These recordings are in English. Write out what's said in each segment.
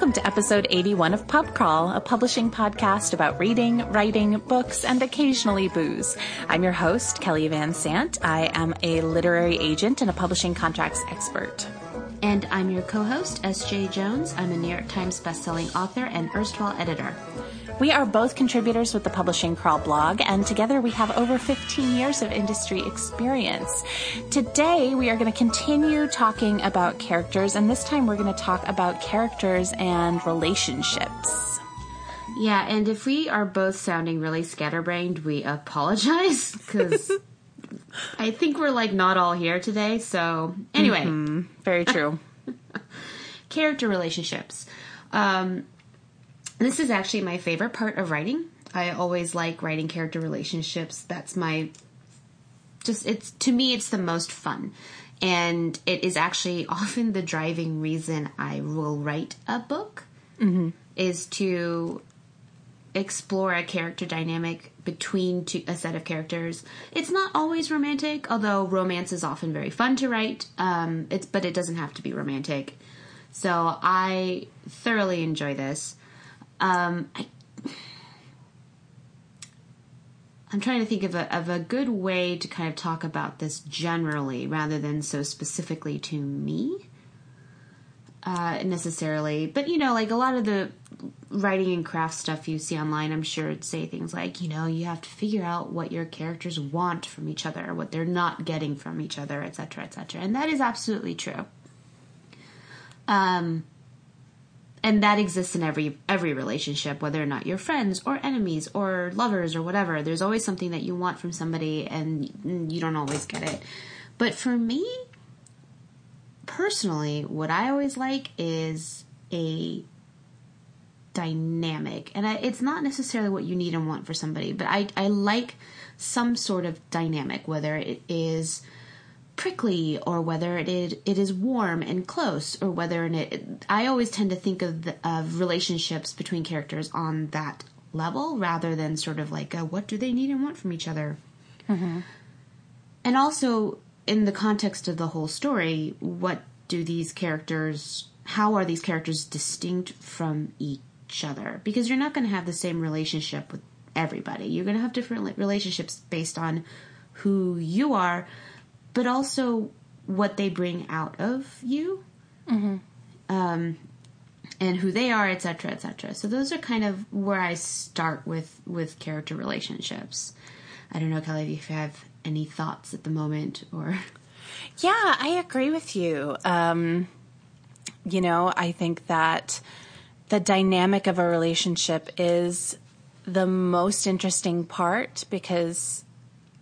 Welcome to episode 81 of Pub Crawl, a publishing podcast about reading, writing, books, and occasionally booze. I'm your host, Kelly Van Sant. I am a literary agent and a publishing contracts expert. And I'm your co host, S. Jae-Jones. I'm a New York Times bestselling author and erstwhile editor. We are both contributors with the Publishing Crawl blog, and together we have over 15 years of industry experience. Today, we are going to continue talking about characters, and this time we're going to talk about characters and relationships. Yeah, and if we are both sounding really scatterbrained, we apologize because I think we're like not all here today. So, anyway, mm-hmm. very true. character relationships. Um, this is actually my favorite part of writing. I always like writing character relationships. That's my just it's to me it's the most fun. And it is actually often the driving reason I will write a book mm-hmm. is to explore a character dynamic between two, a set of characters. It's not always romantic, although romance is often very fun to write. Um, it's but it doesn't have to be romantic. So I thoroughly enjoy this. Um, I, I'm trying to think of a, of a good way to kind of talk about this generally rather than so specifically to me uh, necessarily. But, you know, like a lot of the writing and craft stuff you see online, I'm sure say things like, you know, you have to figure out what your characters want from each other, what they're not getting from each other, etc., etc. And that is absolutely true. Um, and that exists in every every relationship whether or not you're friends or enemies or lovers or whatever. There's always something that you want from somebody and you don't always get it. But for me personally what i always like is a dynamic. And I, it's not necessarily what you need and want for somebody but i i like some sort of dynamic whether it is prickly or whether it is, it is warm and close or whether it, I always tend to think of, the, of relationships between characters on that level rather than sort of like a, what do they need and want from each other. Mm-hmm. And also in the context of the whole story, what do these characters, how are these characters distinct from each other? Because you're not going to have the same relationship with everybody. You're going to have different relationships based on who you are but also what they bring out of you, mm-hmm. um, and who they are, etc., etc. So those are kind of where I start with with character relationships. I don't know, Kelly, if you have any thoughts at the moment, or yeah, I agree with you. Um, you know, I think that the dynamic of a relationship is the most interesting part because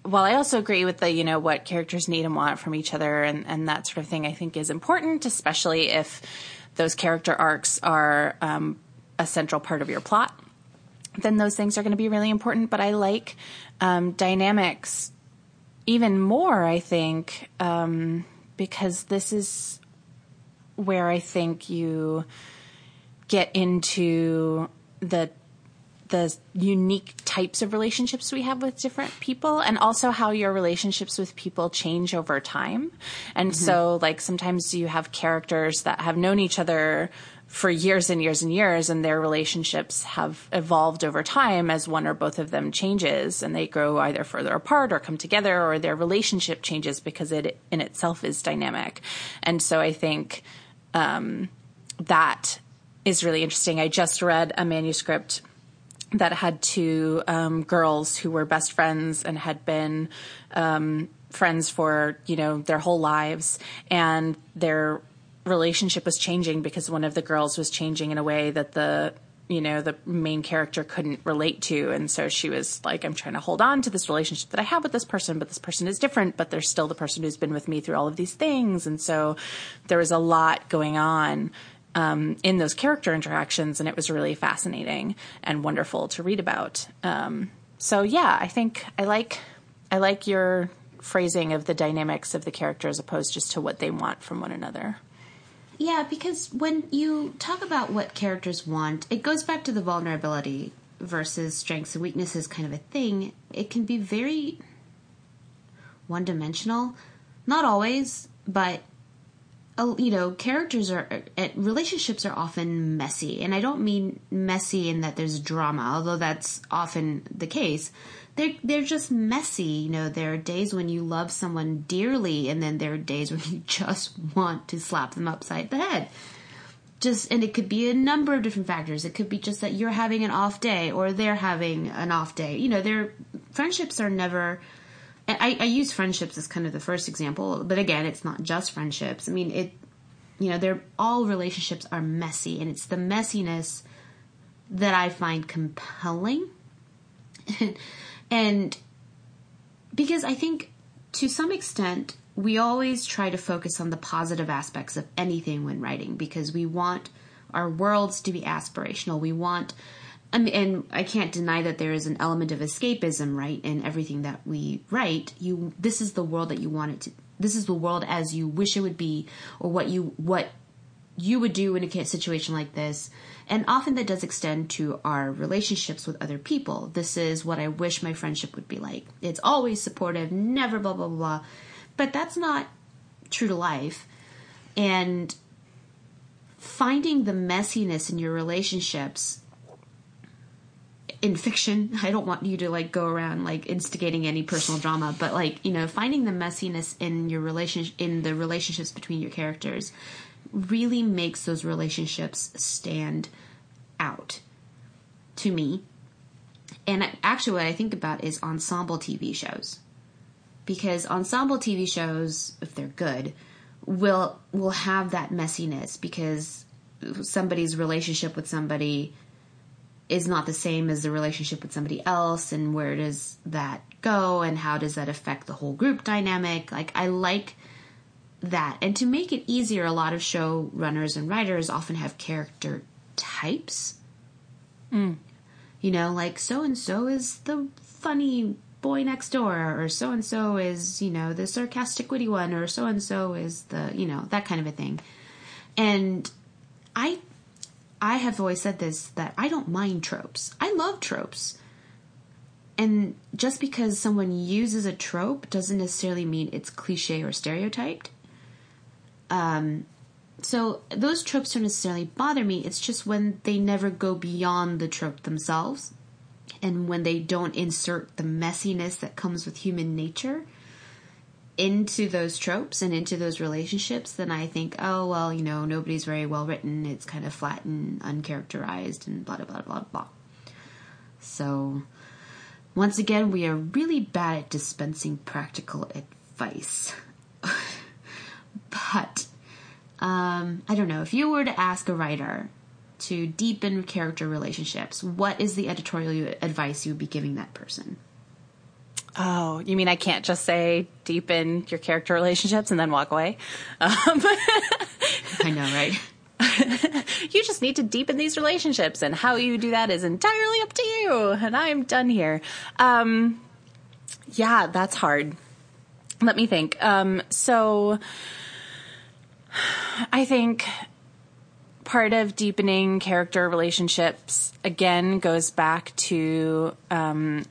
while I also agree with the, you know, what characters need and want from each other and, and that sort of thing, I think is important, especially if those character arcs are um, a central part of your plot. Then those things are going to be really important. But I like um, dynamics even more, I think, um, because this is where I think you get into the the unique types of relationships we have with different people and also how your relationships with people change over time. And mm-hmm. so like sometimes you have characters that have known each other for years and years and years and their relationships have evolved over time as one or both of them changes and they grow either further apart or come together or their relationship changes because it in itself is dynamic. And so I think um, that is really interesting. I just read a manuscript that had two um, girls who were best friends and had been um, friends for you know their whole lives, and their relationship was changing because one of the girls was changing in a way that the you know the main character couldn't relate to. And so she was like i'm trying to hold on to this relationship that i have with this person but this person is different but they're still the person who's been with me through all of these things. And so there was a lot going on um, in those character interactions, and it was really fascinating and wonderful to read about. Um, so yeah, I think I like I like your phrasing of the dynamics of the characters opposed just to what they want from one another. Yeah, because when you talk about what characters want, it goes back to the vulnerability versus strengths and weaknesses kind of a thing. It can be very one dimensional. Not always, but you know, characters are, uh, relationships are often messy. And I don't mean messy in that there's drama, although that's often the case. They're, they're just messy. You know, there are days when you love someone dearly, and then there are days when you just want to slap them upside the head. Just, and it could be a number of different factors. It could be just that you're having an off day or they're having an off day. You know, their friendships are never, I, I use friendships as kind of the first example, but again, it's not just friendships. I mean, it, you know, they're all relationships are messy, and it's the messiness that I find compelling. and because I think to some extent, we always try to focus on the positive aspects of anything when writing because we want our worlds to be aspirational. We want I mean, and I can't deny that there is an element of escapism, right, in everything that we write. You, this is the world that you want it to. This is the world as you wish it would be, or what you what you would do in a situation like this. And often that does extend to our relationships with other people. This is what I wish my friendship would be like. It's always supportive, never blah blah blah. But that's not true to life. And finding the messiness in your relationships in fiction. I don't want you to like go around like instigating any personal drama, but like, you know, finding the messiness in your relationship in the relationships between your characters really makes those relationships stand out to me. And actually what I think about is ensemble TV shows. Because ensemble TV shows, if they're good, will will have that messiness because somebody's relationship with somebody is not the same as the relationship with somebody else and where does that go and how does that affect the whole group dynamic? Like i like that. And to make it easier a lot of show runners and writers often have character types. Mm. you know like so and so is the funny boy next door or so and so is you know the sarcastic witty one or so and so is the you know that kind of a thing. And i I have always said this that I don't mind tropes. I love tropes. And just because someone uses a trope doesn't necessarily mean it's cliche or stereotyped. Um, so those tropes don't necessarily bother me. It's just when they never go beyond the trope themselves and when they don't insert the messiness that comes with human nature into those tropes and into those relationships, then I think, oh, well, you know, nobody's very well written. It's kind of flat and uncharacterized and blah, blah, blah, blah, blah. So, once again, we are really bad at dispensing practical advice. but, um, I don't know, if you were to ask a writer to deepen character relationships, what is the editorial advice you would be giving that person? Oh, you mean I can't just say deepen your character relationships and then walk away? Um, I know, right? you just need to deepen these relationships, and how you do that is entirely up to you. And I'm done here. Um, yeah, that's hard. Let me think. Um, so, I think part of deepening character relationships again goes back to um,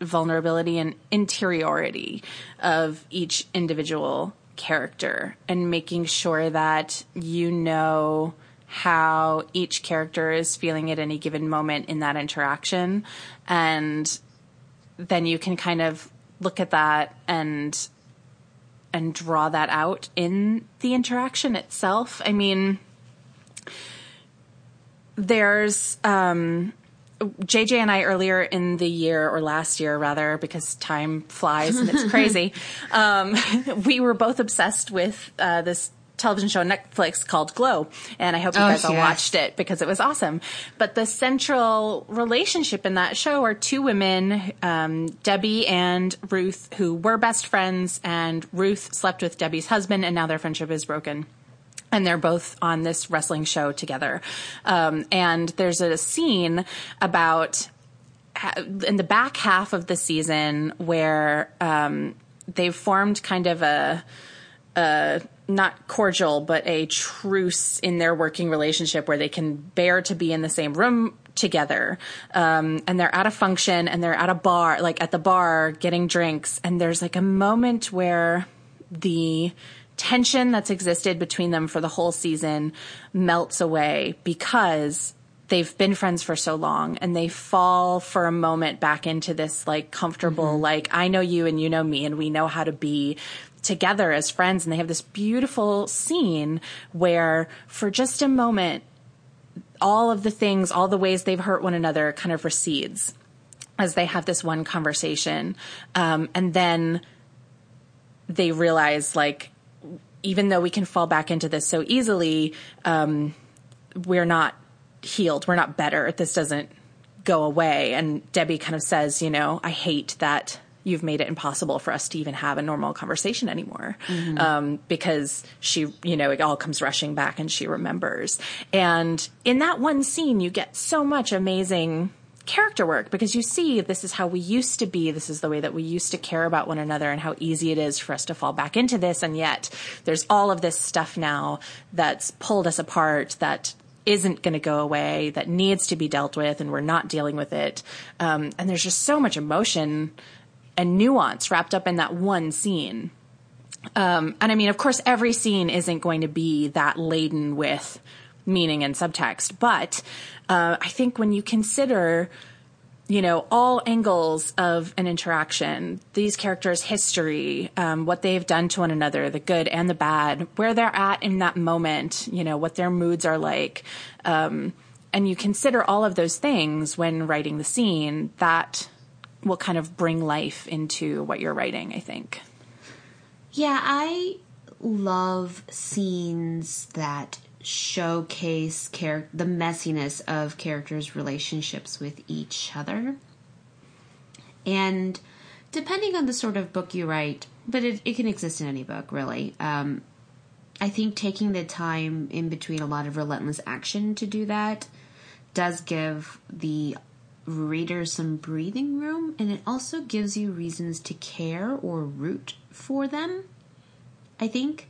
vulnerability and interiority of each individual character and making sure that you know how each character is feeling at any given moment in that interaction and then you can kind of look at that and and draw that out in the interaction itself. I mean, there's um, JJ and I earlier in the year or last year rather, because time flies and it's crazy. um, we were both obsessed with uh, this television show on Netflix called Glow, and I hope you oh, guys all watched it because it was awesome. But the central relationship in that show are two women, um, Debbie and Ruth, who were best friends, and Ruth slept with Debbie's husband, and now their friendship is broken and they're both on this wrestling show together. Um, and there's a scene about in the back half of the season where um, they've formed kind of a, a not cordial, but a truce in their working relationship where they can bear to be in the same room together. Um, and they're at a function and they're at a bar, like at the bar getting drinks. And there's like a moment where the tension that's existed between them for the whole season melts away because they've been friends for so long and they fall for a moment back into this like comfortable, mm-hmm. like, I know you and you know me and we know how to be together as friends. And they have this beautiful scene where for just a moment, all of the things, all the ways they've hurt one another kind of recedes as they have this one conversation. Um, and then they realize like, even though we can fall back into this so easily, um, we're not healed. We're not better. This doesn't go away. And Debbie kind of says, you know, I hate that you've made it impossible for us to even have a normal conversation anymore. Mm-hmm. Um, because she, you know, it all comes rushing back and she remembers. And in that one scene, you get so much amazing character work because you see this is how we used to be. This is the way that we used to care about one another and how easy it is for us to fall back into this. And yet there's all of this stuff now that's pulled us apart that isn't going to go away, that needs to be dealt with, and we're not dealing with it. Um, and there's just so much emotion and nuance wrapped up in that one scene. Um, and I mean, of course, every scene isn't going to be that laden with meaning and subtext, but uh, I think when you consider you know, all angles of an interaction, these characters' history, um, what they've done to one another, the good and the bad, where they're at in that moment, you know, what their moods are like. Um, and you consider all of those things when writing the scene, that will kind of bring life into what you're writing, I think. Yeah, I love scenes that showcase char- the messiness of characters' relationships with each other. And depending on the sort of book you write, but it, it can exist in any book, really. Um, I think taking the time in between a lot of relentless action to do that does give the reader some breathing room, and it also gives you reasons to care or root for them. I think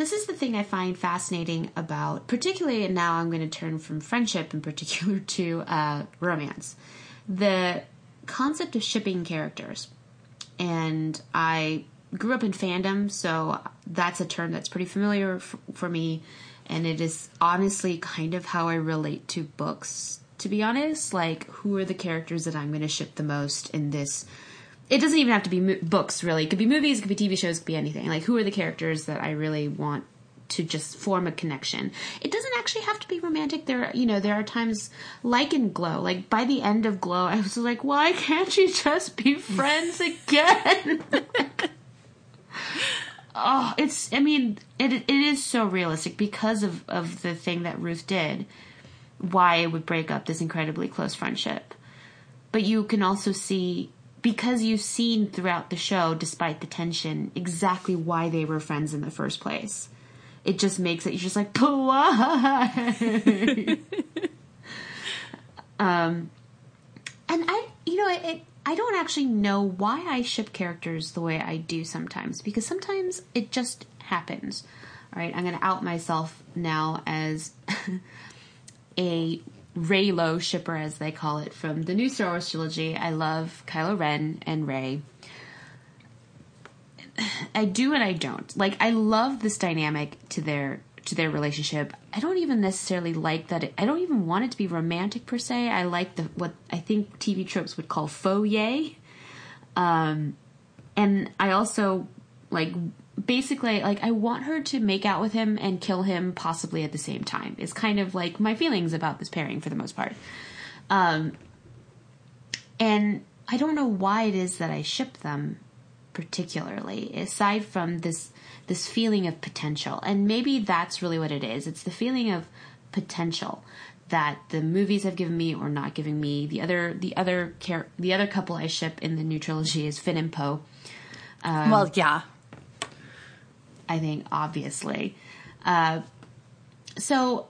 this is the thing I find fascinating about, particularly now I'm going to turn from friendship in particular to uh, romance. The concept of shipping characters. And I grew up in fandom, so that's a term that's pretty familiar f- for me. And it is honestly kind of how I relate to books, to be honest. Like, who are the characters that I'm going to ship the most in this it doesn't even have to be mo- books really. It could be movies, it could be TV shows, it could be anything. Like who are the characters that I really want to just form a connection. It doesn't actually have to be romantic. There, you know, there are times like in Glow. Like by the end of Glow, I was like, why can't you just be friends again? oh, it's. I mean, it it is so realistic because of of the thing that Ruth did. Why it would break up this incredibly close friendship, but you can also see because you've seen throughout the show, despite the tension, exactly why they were friends in the first place. It just makes it, you're just like, why? um, and I, you know, it, it, I don't actually know why I ship characters the way I do sometimes, because sometimes it just happens. All right, I'm going to out myself now as a Reylo shipper, as they call it, from the new Star Wars trilogy. I love Kylo Ren and Rey. I do and I don't. Like I love this dynamic to their to their relationship. I don't even necessarily like that. It, I don't even want it to be romantic per se. I like the what I think TV tropes would call yay. Um, and I also like basically like I want her to make out with him and kill him possibly at the same time. It's kind of like my feelings about this pairing for the most part. Um, and I don't know why it is that I ship them particularly aside from this this feeling of potential. And maybe that's really what it is. It's the feeling of potential that the movies have given me or not giving me. The other the other care the other couple I ship in the new trilogy is Finn and Poe. Um, well, yeah, I think, obviously. Uh, so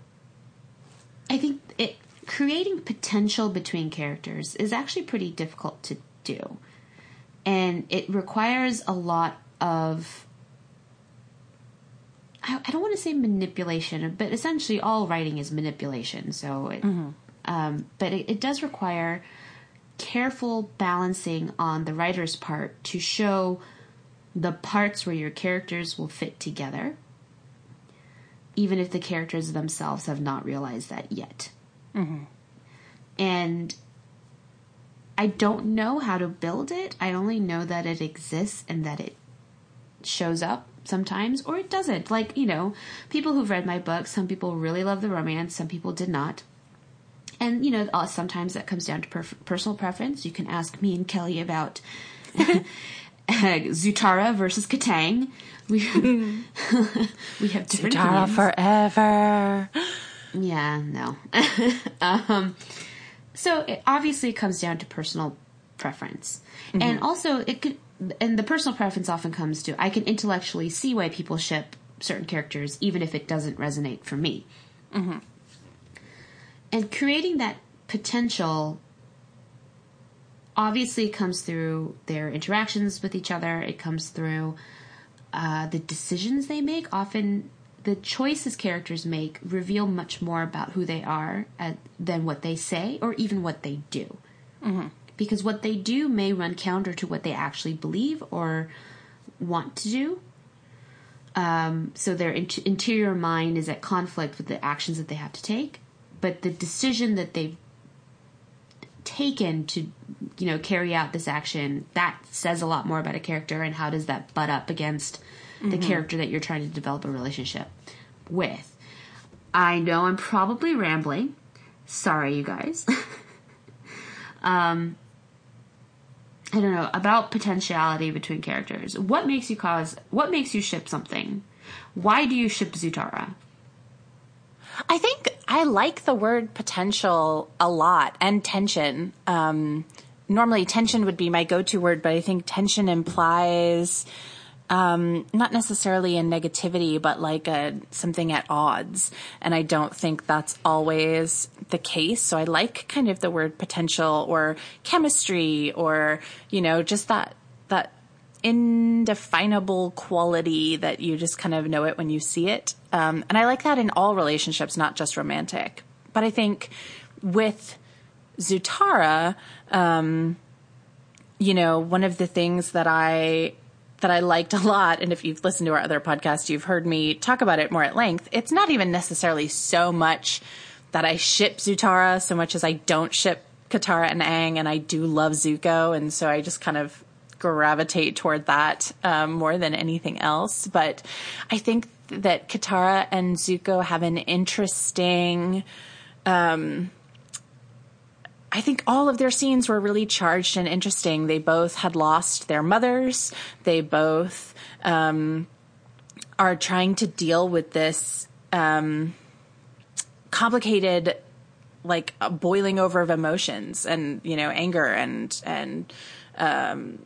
I think it creating potential between characters is actually pretty difficult to do. And it requires a lot of I, I don't want to say manipulation, but essentially all writing is manipulation. So, it, mm-hmm. um, but it, it does require careful balancing on the writer's part to show the parts where your characters will fit together, even if the characters themselves have not realized that yet. Mm-hmm. And I don't know how to build it. I only know that it exists and that it shows up sometimes or it doesn't. Like, you know, people who've read my book, some people really love the romance, some people did not. And, you know, uh, sometimes that comes down to per- personal preference. You can ask me and Kelly about Zutara versus Kataang. We, we have different Zutara opinions. forever. Yeah, no. um, so it obviously comes down to personal preference, Mm-hmm. and also it could, and the personal preference often comes to I can intellectually see why people ship certain characters, even if it doesn't resonate for me. Mm-hmm. And creating that potential obviously comes through their interactions with each other. It comes through uh, the decisions they make. Often, the choices characters make reveal much more about who they are uh, than what they say or even what they do. Because what they do may run counter to what they actually believe or want to do. Um, so their in- interior mind is at conflict with the actions that they have to take. But the decision that they've taken to you know carry out this action that says a lot more about a character and how does that butt up against the character that you're trying to develop a relationship with. I know i'm probably rambling. Sorry you guys. Um i don't know about potentiality between characters. What makes you cause what makes you ship something? Why do you ship zutara? I think I like the word potential a lot and tension. Um, normally, tension would be my go to word, but I think tension implies um, not necessarily a negativity, but like a something at odds. And I don't think that's always the case. So I like kind of the word potential or chemistry or, you know, just that, that indefinable quality that you just kind of know it when you see it. Um, and I like that in all relationships, not just romantic. But I think with Zutara, um, you know, one of the things that I that I liked a lot, and if you've listened to our other podcast, you've heard me talk about it more at length. It's not even necessarily so much that I ship Zutara so much as I don't ship Katara and Aang, and I do love Zuko, and so I just kind of gravitate toward that um, more than anything else. But I think that Katara and Zuko have an interesting. Um, I think all of their scenes were really charged and interesting. They both had lost their mothers. They both um, are trying to deal with this um, complicated, like boiling over of emotions and you know anger and and um,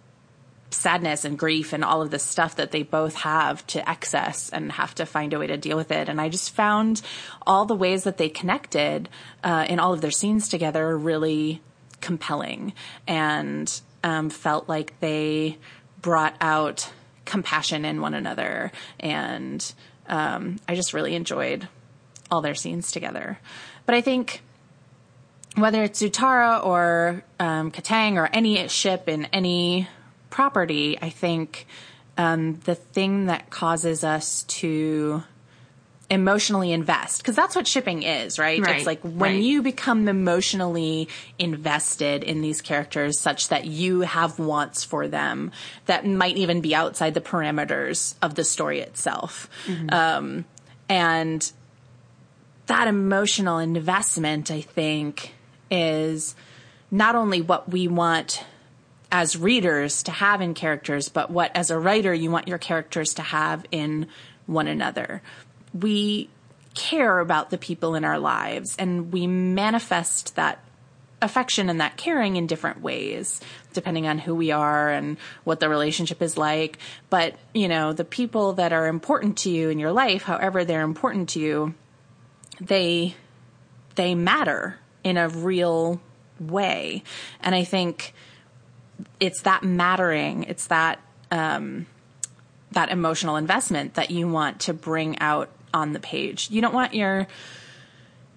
sadness and grief and all of the stuff that they both have to excess and have to find a way to deal with it. And I just found all the ways that they connected uh, in all of their scenes together really compelling and um, felt like they brought out compassion in one another. And um, I just really enjoyed all their scenes together. But I think whether it's Zutara or um, Kataang or any ship in any property, I think um, the thing that causes us to emotionally invest because that's what shipping is right? Right, it's like when right. you become emotionally invested in these characters such that you have wants for them that might even be outside the parameters of the story itself um, and that emotional investment i think is not only what we want as readers to have in characters, but what as a writer you want your characters to have in one another. We care about the people in our lives and we manifest that affection and that caring in different ways, depending on who we are and what the relationship is like. But, you know, the people that are important to you in your life, however they're important to you, they they matter in a real way. And I think it's that mattering, it's that um, that emotional investment that you want to bring out on the page. You don't want your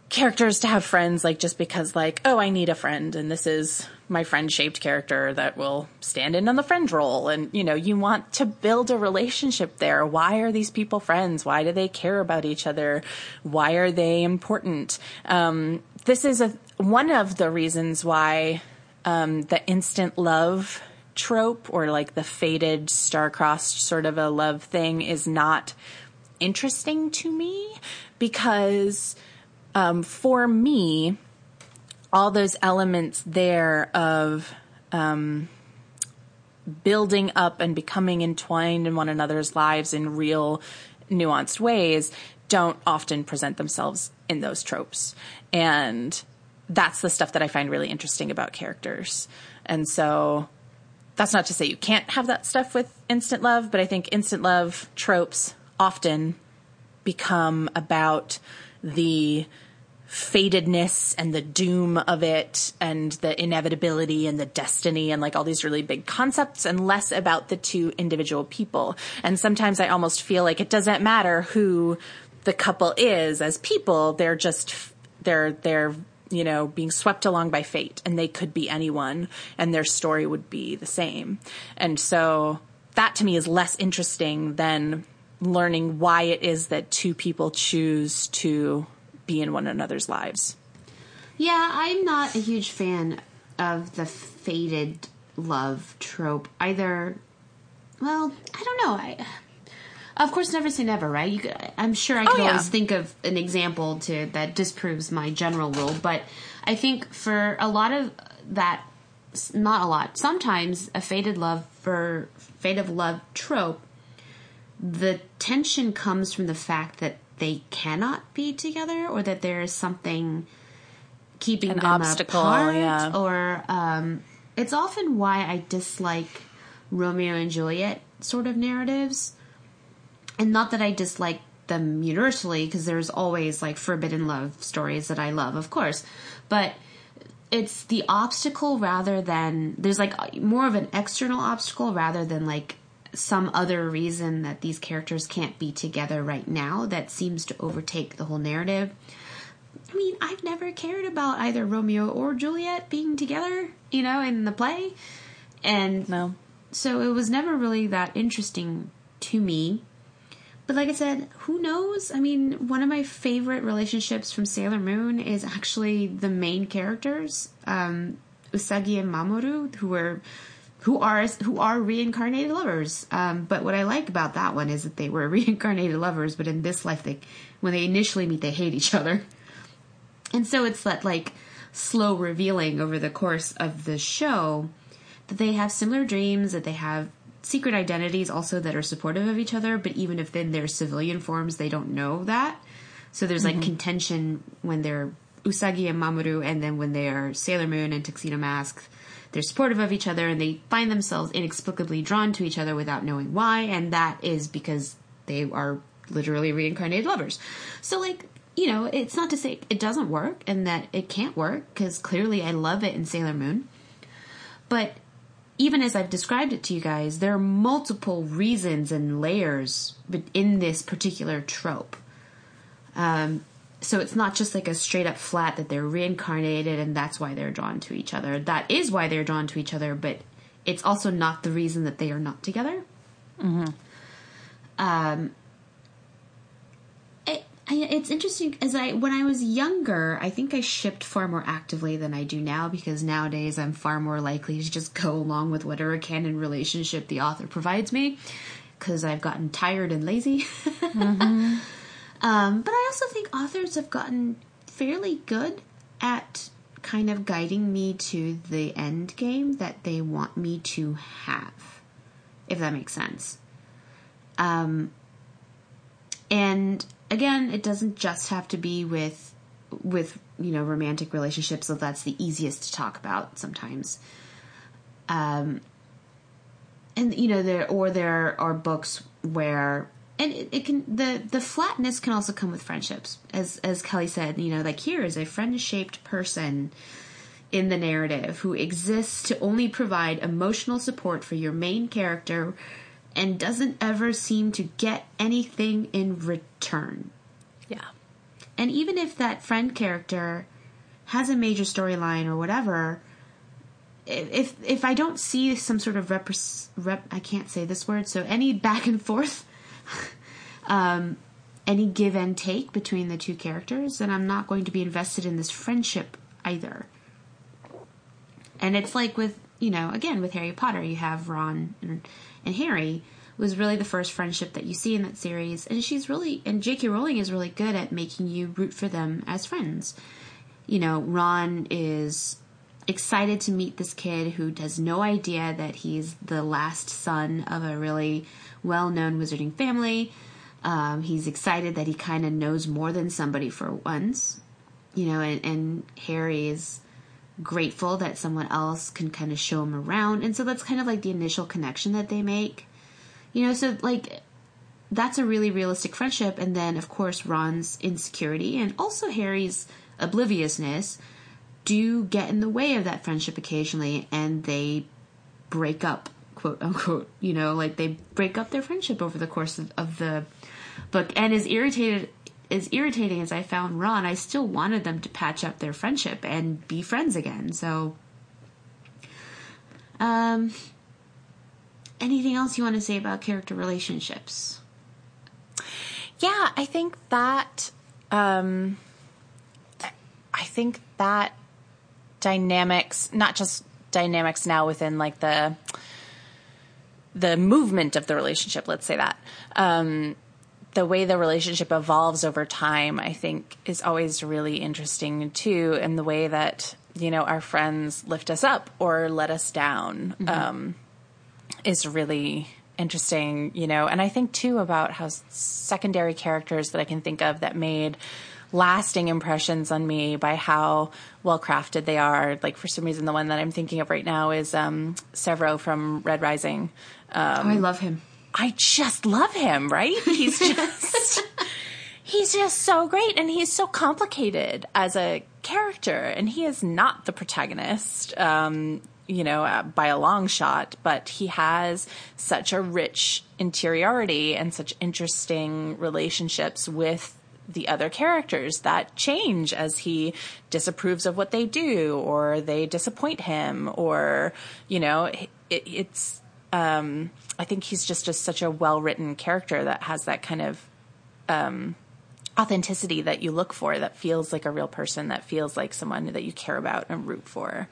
characters to have friends like just because like oh i need a friend and this is my friend shaped character that will stand in on the friend role. And you know you want to build a relationship there. Why are these people friends? Why do they care about each other? Why are they important? Um, this is a one of the reasons why um, the instant love trope or like the fated star-crossed sort of a love thing is not interesting to me because um, for me, all those elements there of um, building up and becoming entwined in one another's lives in real nuanced ways don't often present themselves in those tropes. And that's the stuff that I find really interesting about characters. And so that's not to say you can't have that stuff with instant love, but I think instant love tropes often become about the fatedness and the doom of it and the inevitability and the destiny and like all these really big concepts and less about the two individual people. And sometimes I almost feel like it doesn't matter who the couple is as people, they're just, they're, they're, you know, being swept along by fate and they could be anyone and their story would be the same. And so that to me is less interesting than learning why it is that two people choose to be in one another's lives. Yeah, I'm not a huge fan of the fated love trope either. Well, I don't know. I of course never say never, right? You, I'm sure I could oh, yeah. always think of an example to that disproves my general rule, but I think for a lot of that, not a lot. Sometimes a fated love for fated love trope, the tension comes from the fact that they cannot be together or that there is something keeping An them obstacle, apart yeah. or um, it's often why I dislike Romeo and Juliet sort of narratives. And not that I dislike them universally because there's always like forbidden love stories that I love, of course. But it's the obstacle rather than there's like more of an external obstacle rather than like some other reason that these characters can't be together right now that seems to overtake the whole narrative. I mean, I've never cared about either Romeo or Juliet being together, you know, in the play. And no. so it was never really that interesting to me. But like I said, who knows? I mean, one of my favorite relationships from Sailor Moon is actually the main characters, um, Usagi and Mamoru, who were who are who are reincarnated lovers. Um, but what I like about that one is that they were reincarnated lovers, but in this life, they when they initially meet, they hate each other, and so it's that like slow revealing over the course of the show that they have similar dreams, that they have secret identities also that are supportive of each other, but even if in their civilian forms, they don't know that. So there's like mm-hmm. contention when they're Usagi and Mamoru, and then when they are Sailor Moon and Tuxedo Mask they're supportive of each other and they find themselves inexplicably drawn to each other without knowing why, and that is because they are literally reincarnated lovers. So, like, you know, it's not to say it doesn't work and that it can't work, because clearly I love it in Sailor Moon. But even as I've described it to you guys, there are multiple reasons and layers in this particular trope. Um, so it's not just like a straight up flat that they're reincarnated and that's why they're drawn to each other. That is why they're drawn to each other, but it's also not the reason that they are not together. Mm-hmm. Um, it, it's interesting as I when I was younger, I think I shipped far more actively than I do now because nowadays I'm far more likely to just go along with whatever canon relationship the author provides me because I've gotten tired and lazy. mm-hmm. Um, but I also think authors have gotten fairly good at kind of guiding me to the end game that they want me to have, if that makes sense. Um, and again, it doesn't just have to be with with you know romantic relationships, so that's the easiest to talk about sometimes. Um, and you know there or there are books where and it, it, can the the flatness can also come with friendships as as kelly said you know like here is a friend shaped person in the narrative who exists to only provide emotional support for your main character and doesn't ever seem to get anything in return yeah And even if that friend character has a major storyline or whatever, if if I don't see some sort of rep, rep I can't say this word, so any back and forth, um, any give and take between the two characters, then I'm not going to be invested in this friendship either. And it's like with you know, again with Harry Potter, you have Ron and, and Harry was really the first friendship that you see in that series, and she's really and J.K. Rowling is really good at making you root for them as friends. You know, Ron is excited to meet this kid who has no idea that he's the last son of a really well known wizarding family. Um, he's excited that he kind of knows more than somebody for once, you know, and, and Harry is grateful that someone else can kind of show him around. And so that's kind of like the initial connection that they make. You know, so like that's a really realistic friendship. And then, of course, Ron's insecurity and also Harry's obliviousness do get in the way of that friendship occasionally and they break up, quote unquote. You know, like they break up their friendship over the course of, of the book. And is irritated as irritating as I found Ron, I still wanted them to patch up their friendship and be friends again. So, um, anything else you want to say about character relationships? Yeah, I think that, um, I think that dynamics, not just dynamics now within like the the movement of the relationship, let's say that. Um, the way the relationship evolves over time, I think, is always really interesting too, and the way that you know our friends lift us up or let us down mm-hmm. um, is really interesting. You know, and I think too about how secondary characters that I can think of that made lasting impressions on me by how well crafted they are. Like for some reason, the one that I'm thinking of right now is um, Sevro from Red Rising. Um, oh, I love him. I just love him. Right? He's just. he's just so great and he's so complicated as a character and he is not the protagonist um, you know uh, by a long shot but he has such a rich interiority and such interesting relationships with the other characters that change as he disapproves of what they do or they disappoint him or you know it, it's um, i think he's just just such a well written character that has that kind of um, authenticity that you look for that feels like a real person that feels like someone that you care about and root for.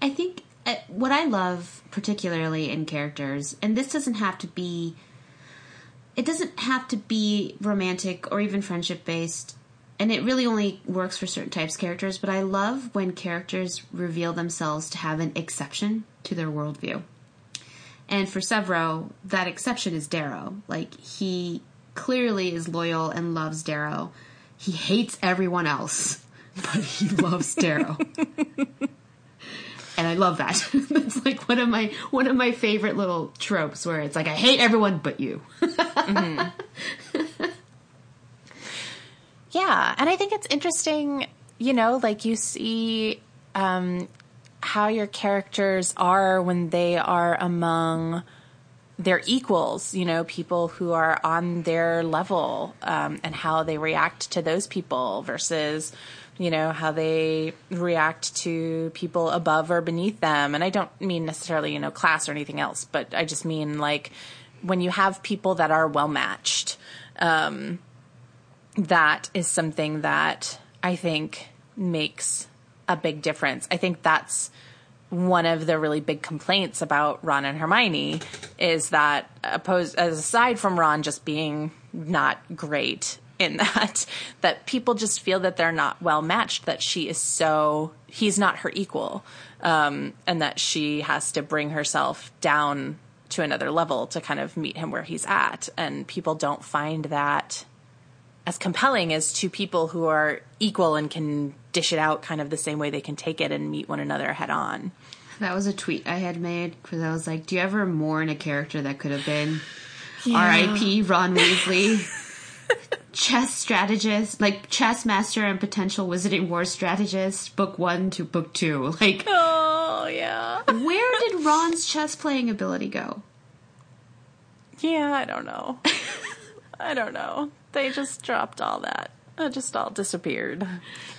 I think uh, what i love particularly in characters and this doesn't have to be it doesn't have to be romantic or even friendship based and it really only works for certain types of characters but i love when characters reveal themselves to have an exception to their worldview and for sevro that exception is darrow like he clearly is loyal and loves darrow he hates everyone else but he loves darrow and I love that. That's like one of my one of my favorite little tropes where it's like I hate everyone but you. mm-hmm. Yeah, and I think it's interesting, you know, like you see um, how your characters are when they are among their equals, you know, people who are on their level, um, and how they react to those people versus you know, how they react to people above or beneath them. And I don't mean necessarily, you know, class or anything else, but I just mean like when you have people that are well matched, um, that is something that I think makes a big difference. I think that's one of the really big complaints about Ron and Hermione is that opposed as aside from Ron just being not great in that that people just feel that they're not well matched that she is so he's not her equal um, and that she has to bring herself down to another level to kind of meet him where he's at and people don't find that as compelling as two people who are equal and can dish it out kind of the same way they can take it and meet one another head on that was a tweet i had made because i was like do you ever mourn a character that could have been yeah. rip ron weasley chess strategist, like chess master and potential Wizarding War strategist, book one to book two. Like, oh yeah. where did Ron's chess playing ability go? Yeah, I don't know. I don't know. They just dropped all that. Uh, just all disappeared.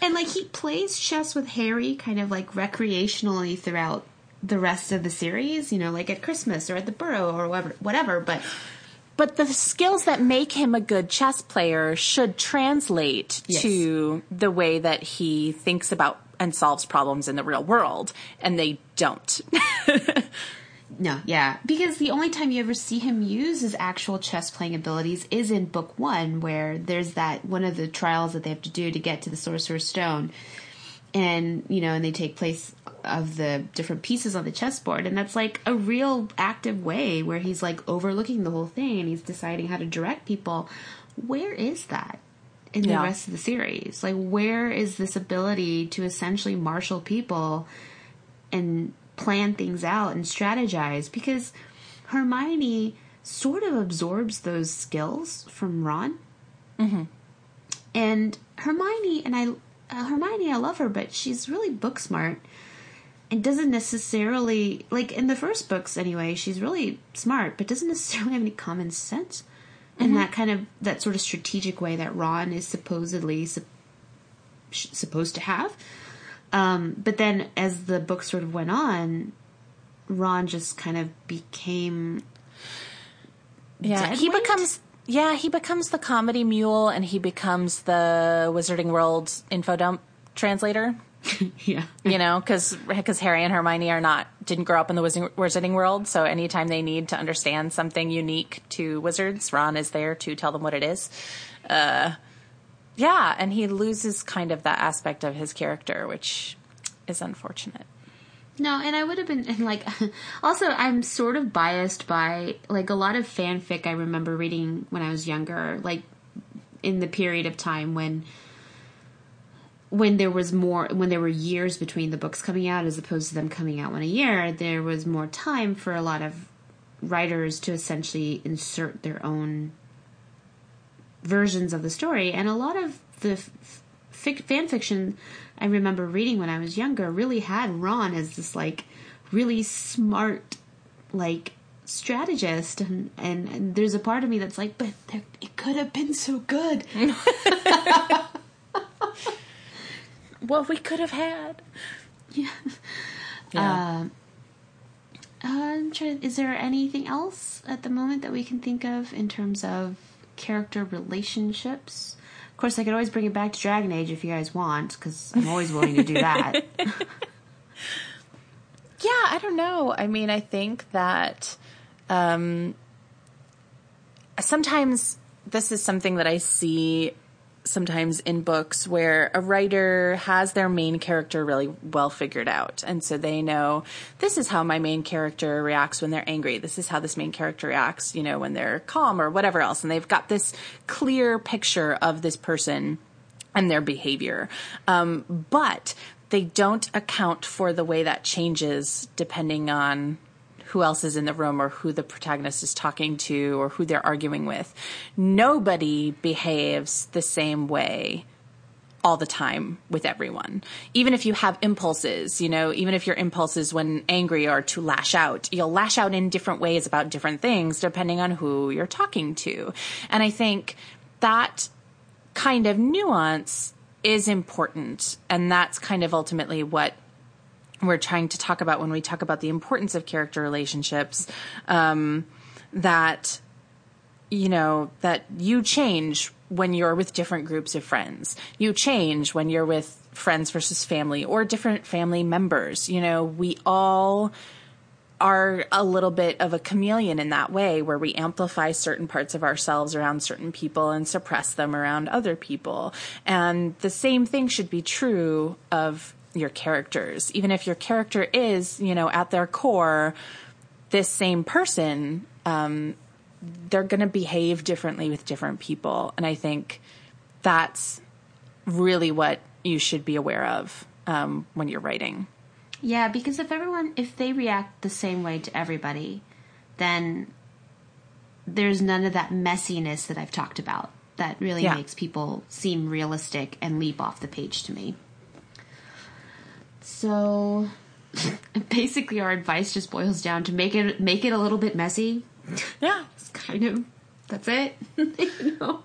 And like he plays chess with Harry kind of like recreationally throughout the rest of the series, you know, like at Christmas or at the Burrow or whatever, whatever. But But the skills that make him a good chess player should translate Yes. to the way that he thinks about and solves problems in the real world, and they don't. no, yeah, because the only time you ever see him use his actual chess playing abilities is in book one, where there's that one of the trials that they have to do to get to the Sorcerer's Stone. And, you know, and they take place of the different pieces on the chessboard. And that's like a real active way where he's like overlooking the whole thing and he's deciding how to direct people. Where is that in the Yeah. rest of the series? Like, where is this ability to essentially marshal people and plan things out and strategize? Because Hermione sort of absorbs those skills from Ron. And Hermione and I, uh, Hermione, I love her, but she's really book smart and doesn't necessarily like in the first books anyway. She's really smart, but doesn't necessarily have any common sense in that kind of that sort of strategic way that Ron is supposedly sup- sh- supposed to have. Um, but then as the book sort of went on, Ron just kind of became Yeah, he becomes yeah he becomes the comedy mule, and he becomes the Wizarding World info dump translator. yeah You know, because because Harry and Hermione are not didn't grow up in the Wizarding, Wizarding World, so anytime they need to understand something unique to wizards, Ron is there to tell them what it is. Uh, yeah, and he loses kind of that aspect of his character, which is unfortunate. No, and I would have been and like also I'm sort of biased by like a lot of fanfic I remember reading when I was younger, like in the period of time when when there was more when there were years between the books coming out as opposed to them coming out in a year, there was more time for a lot of writers to essentially insert their own versions of the story and a lot of the fic- fan fiction I remember reading when I was younger really had Ron as this like really smart like strategist and, and, and there's a part of me that's like but there, it could have been so good What we could have had. yeah Yeah. Uh, I'm trying, is there anything else at the moment that we can think of in terms of character relationships of course I could always bring it back to Dragon Age if you guys want because I'm always willing to do that Yeah, I don't know. I mean, I think that um, sometimes this is something that I see sometimes in books where a writer has their main character really well figured out. And so they know this is how my main character reacts when they're angry. This is how this main character reacts, you know, when they're calm or whatever else. And they've got this clear picture of this person and their behavior. Um, but they don't account for the way that changes depending on who else is in the room or who the protagonist is talking to or who they're arguing with. Nobody behaves the same way all the time with everyone. Even if you have impulses, you know, even if your impulses when angry are to lash out, you'll lash out in different ways about different things depending on who you're talking to. And I think that kind of nuance is important. And that's kind of ultimately what we're trying to talk about when we talk about the importance of character relationships. Um, that, you know, that you change when you're with different groups of friends. You change when you're with friends versus family or different family members. You know, we all are a little bit of a chameleon in that way where we amplify certain parts of ourselves around certain people and suppress them around other people. And the same thing should be true of your characters. Even if your character is, you know, at their core, this same person, um, they're going to behave differently with different people. And I think that's really what you should be aware of um, when you're writing. Yeah, because if everyone if they react the same way to everybody, then there's none of that messiness that I've talked about that really Yeah. makes people seem realistic and leap off the page to me. So basically our advice just boils down to make it make it a little bit messy. Yeah. It's kind of that's it. you know.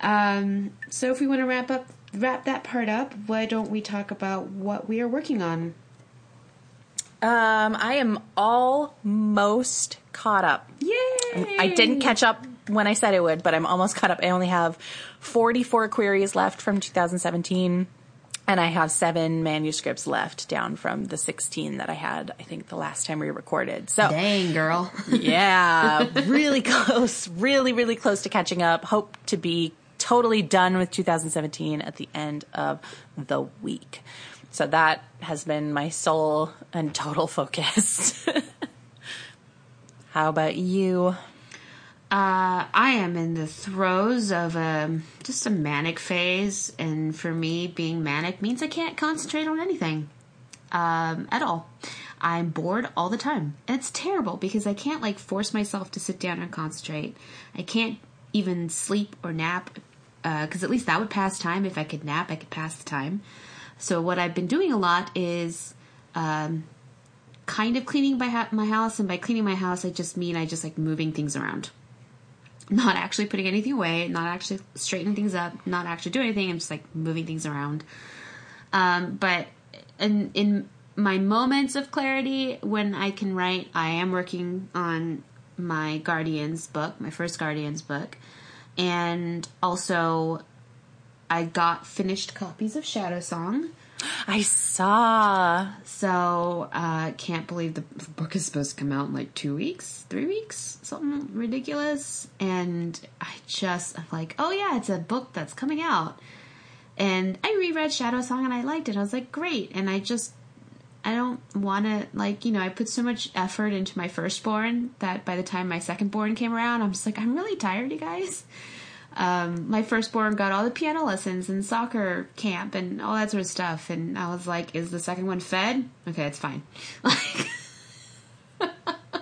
Um, so if we want to wrap up, wrap that part up, why don't we talk about what we are working on? Um, I am almost caught up. Yay! I didn't catch up when I said I would, but I'm almost caught up. I only have 44 queries left from 2017, and I have seven manuscripts left down from the 16 that I had, I think, the last time we recorded. So, Dang, girl. yeah, really close, really, really close to catching up. Hope to be totally done with 2017 at the end of the week. So that has been my sole and total focus. How about you? Uh, I am in the throes of a just a manic phase, and for me, being manic means I can't concentrate on anything um, at all. I'm bored all the time, and it's terrible because I can't like force myself to sit down and concentrate. I can't even sleep or nap because at least that would pass time. If I could nap, I could pass the time. So what I've been doing a lot is um, kind of cleaning my, ha- my house, and by cleaning my house, I just mean I just like moving things around. Not actually putting anything away, not actually straightening things up, not actually doing anything. I'm just like moving things around. Um, but in in my moments of clarity, when I can write, I am working on my Guardians book, my first Guardians book, and also I got finished copies of Shadow Song. I saw. So uh, can't believe the book is supposed to come out in like two weeks, three weeks, something ridiculous. And I just I'm like, oh yeah, it's a book that's coming out. And I reread Shadow Song and I liked it. I was like, great. And I just I don't want to like you know I put so much effort into my firstborn that by the time my secondborn came around, I'm just like I'm really tired, you guys. Um, my firstborn got all the piano lessons and soccer camp and all that sort of stuff, and I was like, "Is the second one fed? Okay, it's fine." Like,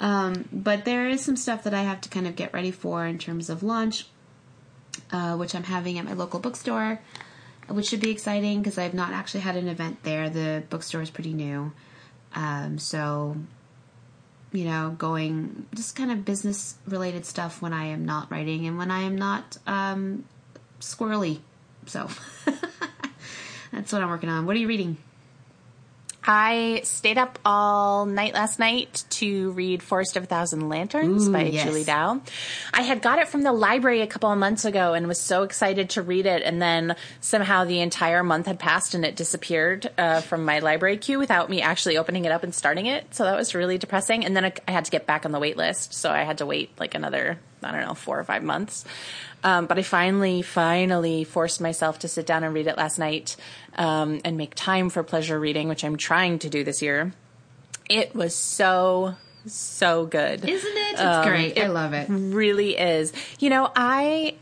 um, but there is some stuff that I have to kind of get ready for in terms of launch, uh, which I'm having at my local bookstore, which should be exciting because I've not actually had an event there. The bookstore is pretty new, um, so you know, going just kind of business related stuff when I am not writing and when I am not um, squirrely. So that's what I'm working on. What are you reading? I stayed up all night last night to read Forest of a Thousand Lanterns Ooh, by yes. Julie Dao. I had got it from the library a couple of months ago and was so excited to read it, and then somehow the entire month had passed and it disappeared uh, from my library queue without me actually opening it up and starting it. So that was really depressing. And then I, I had to get back on the wait list, so I had to wait like another I don't know four or five months. Um, but I finally, finally forced myself to sit down and read it last night um, and make time for pleasure reading, which I'm trying to do this year. It was so, so good. Isn't it? It's Um, great. I love it. really is. You know, I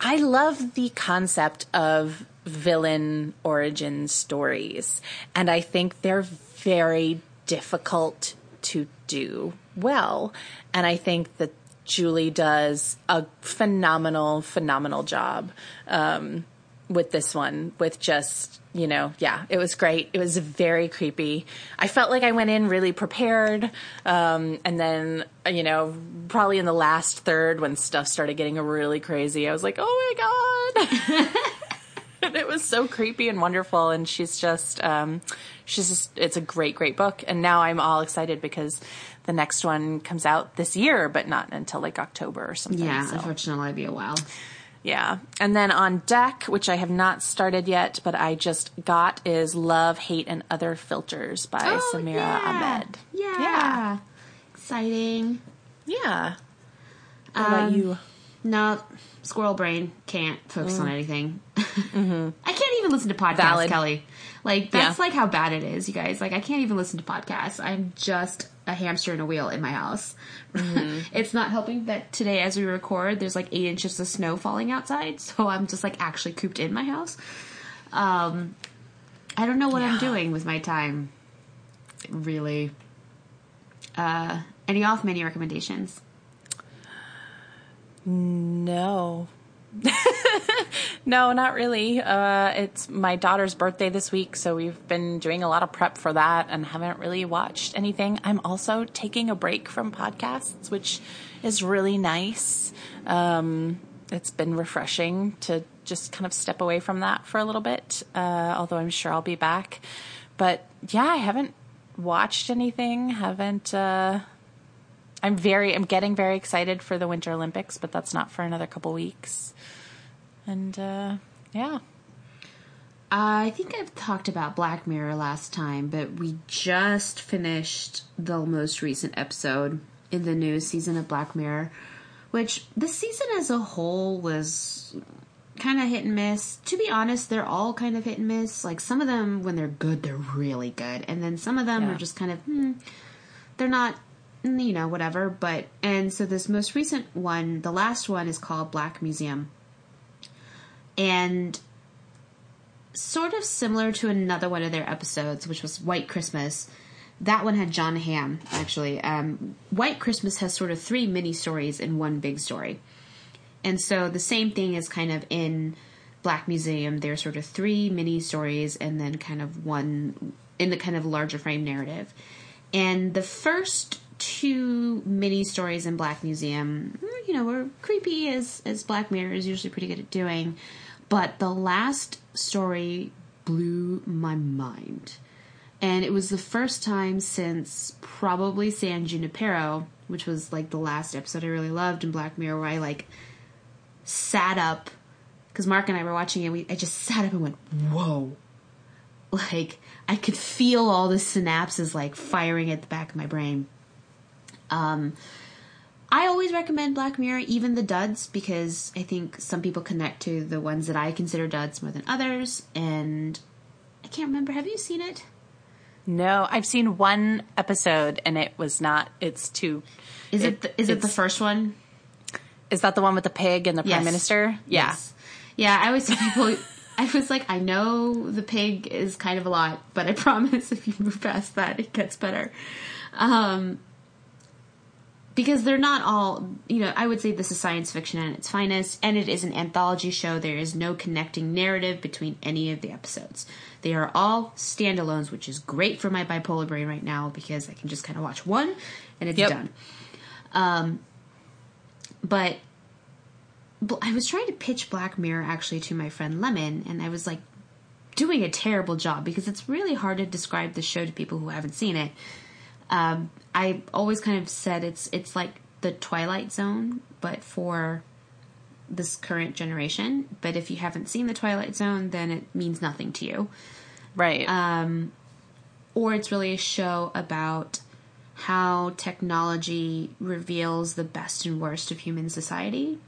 I love the concept of villain origin stories, and I think they're very difficult to do well. And I think that Julie does a phenomenal, phenomenal job um, with this one. With just you know, yeah, it was great. It was very creepy. I felt like I went in really prepared, um, and then you know, probably in the last third when stuff started getting really crazy, I was like, oh my god. And it was so creepy and wonderful and she's just um she's just it's a great great book and now i'm all excited because the next one comes out this year but not until like october or something Yeah, so, unfortunately, it'll be a while. yeah and then on deck which i have not started yet but i just got is love hate and other filters by samira Oh, yeah. ahmed Yeah. yeah Exciting. yeah how about Um, you No, squirrel brain can't focus on anything. I can't even listen to podcasts, Valid. Kelly. Like that's Yeah. like how bad it is, you guys. Like I can't even listen to podcasts. I'm just a hamster in a wheel in my house. it's not helping that today, as we record, there's like eight inches of snow falling outside, so I'm just like actually cooped in my house. Um, I don't know what I'm doing with my time. Really. Uh, any off menu recommendations? No. no, not really. Uh, it's my daughter's birthday this week, so we've been doing a lot of prep for that and haven't really watched anything. I'm also taking a break from podcasts, which is really nice. Um, it's been refreshing to just kind of step away from that for a little bit. Uh, although I'm sure I'll be back. But yeah, I haven't watched anything. Haven't. Uh, I'm very. I'm getting very excited for the Winter Olympics, but that's not for another couple weeks. And uh, yeah. I think I've talked about Black Mirror last time, but we just finished the most recent episode in the new season of Black Mirror, which the season as a whole was kind of hit and miss. To be honest, they're all kind of hit and miss. Like some of them, when they're good, they're really good, and then some of them Yeah. are just kind of, hmm, they're not, you know, whatever. But and so this most recent one, the last one, is called Black Museum, and sort of similar to another one of their episodes, which was White Christmas. That one had Jon Hamm, actually. Um, White Christmas has sort of three mini stories in one big story. And so the same thing is kind of in Black Museum. There's sort of three mini stories and then kind of one in the kind of larger frame narrative. And the first two mini stories in Black Museum, mm, you know, were creepy as as Black Mirror is usually pretty good at doing. But the last story blew my mind. And it was the first time since probably San Junipero, which was like the last episode I really loved in Black Mirror, where I like sat up because Mark and I were watching it. We I just sat up and went, "Whoa!" Like I could feel all the synapses like firing at the back of my brain. Um, I always recommend Black Mirror, even the duds, because I think some people connect to the ones that I consider duds more than others. And I can't remember. Have you seen it? No, I've seen one episode and it was not. It's too. Is it, It- the, is it the first one? Is that the one with the pig and the Yes. prime minister? Yeah. Yes. Yeah, I always tell people, I was like, I know the pig is kind of a lot, but I promise if you move past that, it gets better. Um, because they're not all, you know, I would say this is science fiction at its finest, and it is an anthology show. There is no connecting narrative between any of the episodes. They are all standalones, which is great for my bipolar brain right now because I can just kind of watch one and it's Yep. done. Um, but I was trying to pitch Black Mirror actually to my friend Lemon, and I was like doing a terrible job because it's really hard to describe the show to people who haven't seen it. Um, I always kind of said it's it's like the Twilight Zone, but for this current generation. But if you haven't seen the Twilight Zone, then it means nothing to you Right. or it's really a show about how technology reveals the best and worst of human society.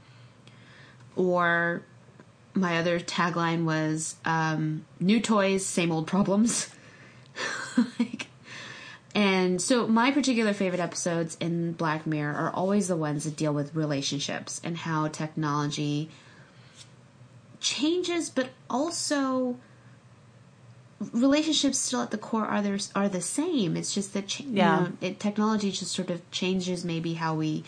Or my other tagline was um, new toys, same old problems. and so my particular favorite episodes in Black Mirror are always the ones that deal with relationships and how technology changes, but also relationships still at the core are there, are the same. It's just that cha- Yeah. you know, it, technology just sort of changes maybe how we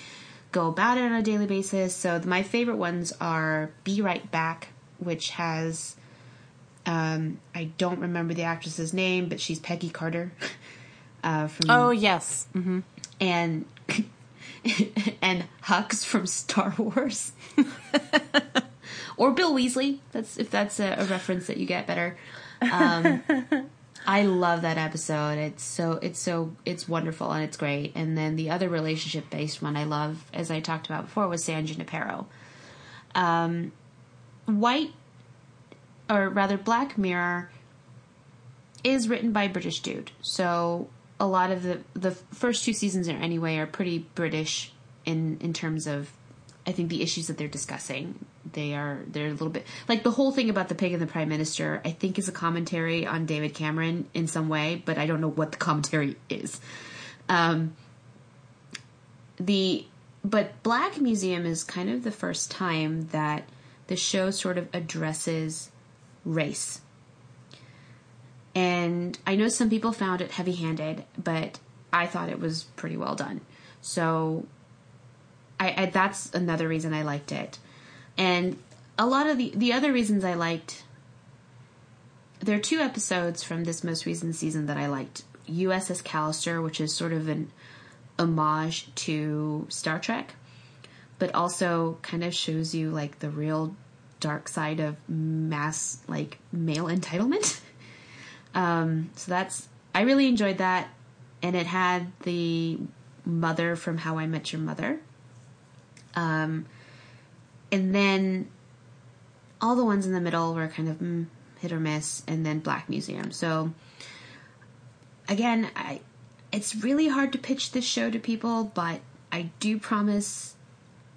go about it on a daily basis. So the, my favorite ones are Be Right Back, which has um, I don't remember the actress's name, but she's Peggy Carter uh, from oh yes. hmm and and Hux from Star Wars, or Bill Weasley. That's if that's a, a reference that you get better. Um, I love that episode. It's so it's so it's wonderful and it's great. And then the other relationship based one I love, as I talked about before, was San Junipero. Um, White, or rather, Black Mirror is written by a British dude. So a lot of the the first two seasons are anyway are pretty British in in terms of I think the issues that they're discussing. They are they're a little bit like the whole thing about the pig and the prime minister. I think is a commentary on David Cameron in some way, but I don't know what the commentary is. Um, the but Black Museum is kind of the first time that the show sort of addresses race. And I know some people found it heavy handed, but I thought it was pretty well done. So I, I that's another reason I liked it. And a lot of the the other reasons I liked there are two episodes from this most recent season that I liked. USS Callister, which is sort of an homage to Star Trek. but also kind of shows you like the real dark side of mass like male entitlement. um, so that's I really enjoyed that, and it had the mother from How I Met Your Mother. Um, and then all the ones in the middle were kind of mm, hit or miss, and then Black Museum. So again, I it's really hard to pitch this show to people, but I do promise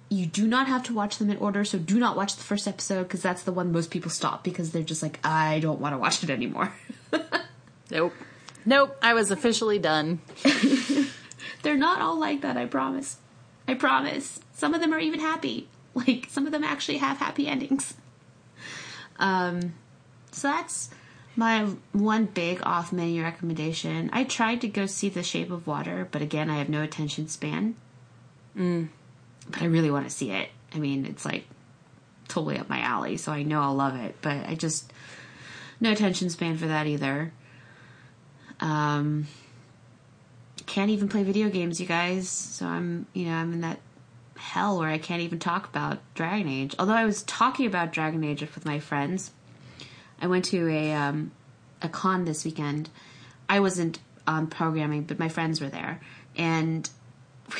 you do not have to watch them in order. So do not watch the first episode because that's the one most people stop because they're just like, I don't want to watch it anymore. nope. Nope. I was officially done. they're not all like that, I promise. I promise. Some of them are even happy. Like, some of them actually have happy endings. Um, so that's my one big off menu recommendation. I tried to go see The Shape of Water, but again, I have no attention span. Mm. But I really want to see it. I mean, it's like totally up my alley, so I know I'll love it. But I just no attention span for that either. Um, can't even play video games, you guys. So I'm, you know, I'm in that hell where I can't even talk about Dragon Age. Although I was talking about Dragon Age with my friends. I went to a um, a con this weekend. I wasn't on programming, but my friends were there, and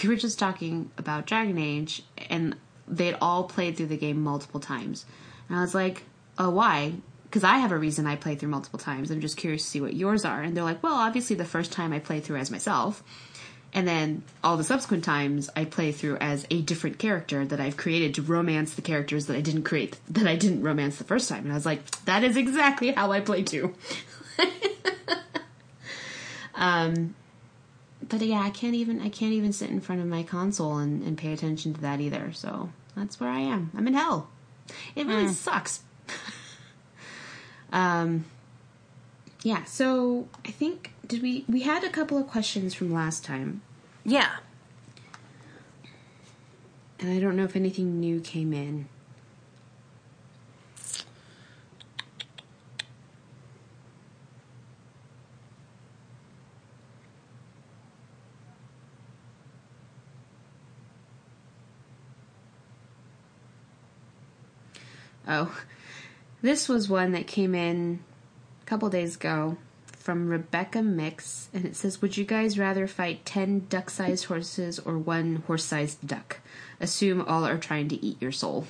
we were just talking about Dragon Age, and they'd all played through the game multiple times. And I was like, "Oh, why?" Because I have a reason I play through multiple times. I'm just curious to see what yours are. And they're like, "Well, obviously the first time I play through as myself." And then all the subsequent times I play through as a different character that I've created to romance the characters that I didn't create, that I didn't romance the first time. And I was like, that is exactly how I play too. um, but yeah, I can't even, I can't even sit in front of my console and, and pay attention to that either. So that's where I am. I'm in hell. It really mm. sucks. Um, yeah, so I think did we we had a couple of questions from last time. Yeah. And I don't know if anything new came in. Oh, this was one that came in a couple days ago from Rebecca Mix, and it says, "Would you guys rather fight ten duck-sized horses or one horse-sized duck? Assume all are trying to eat your soul."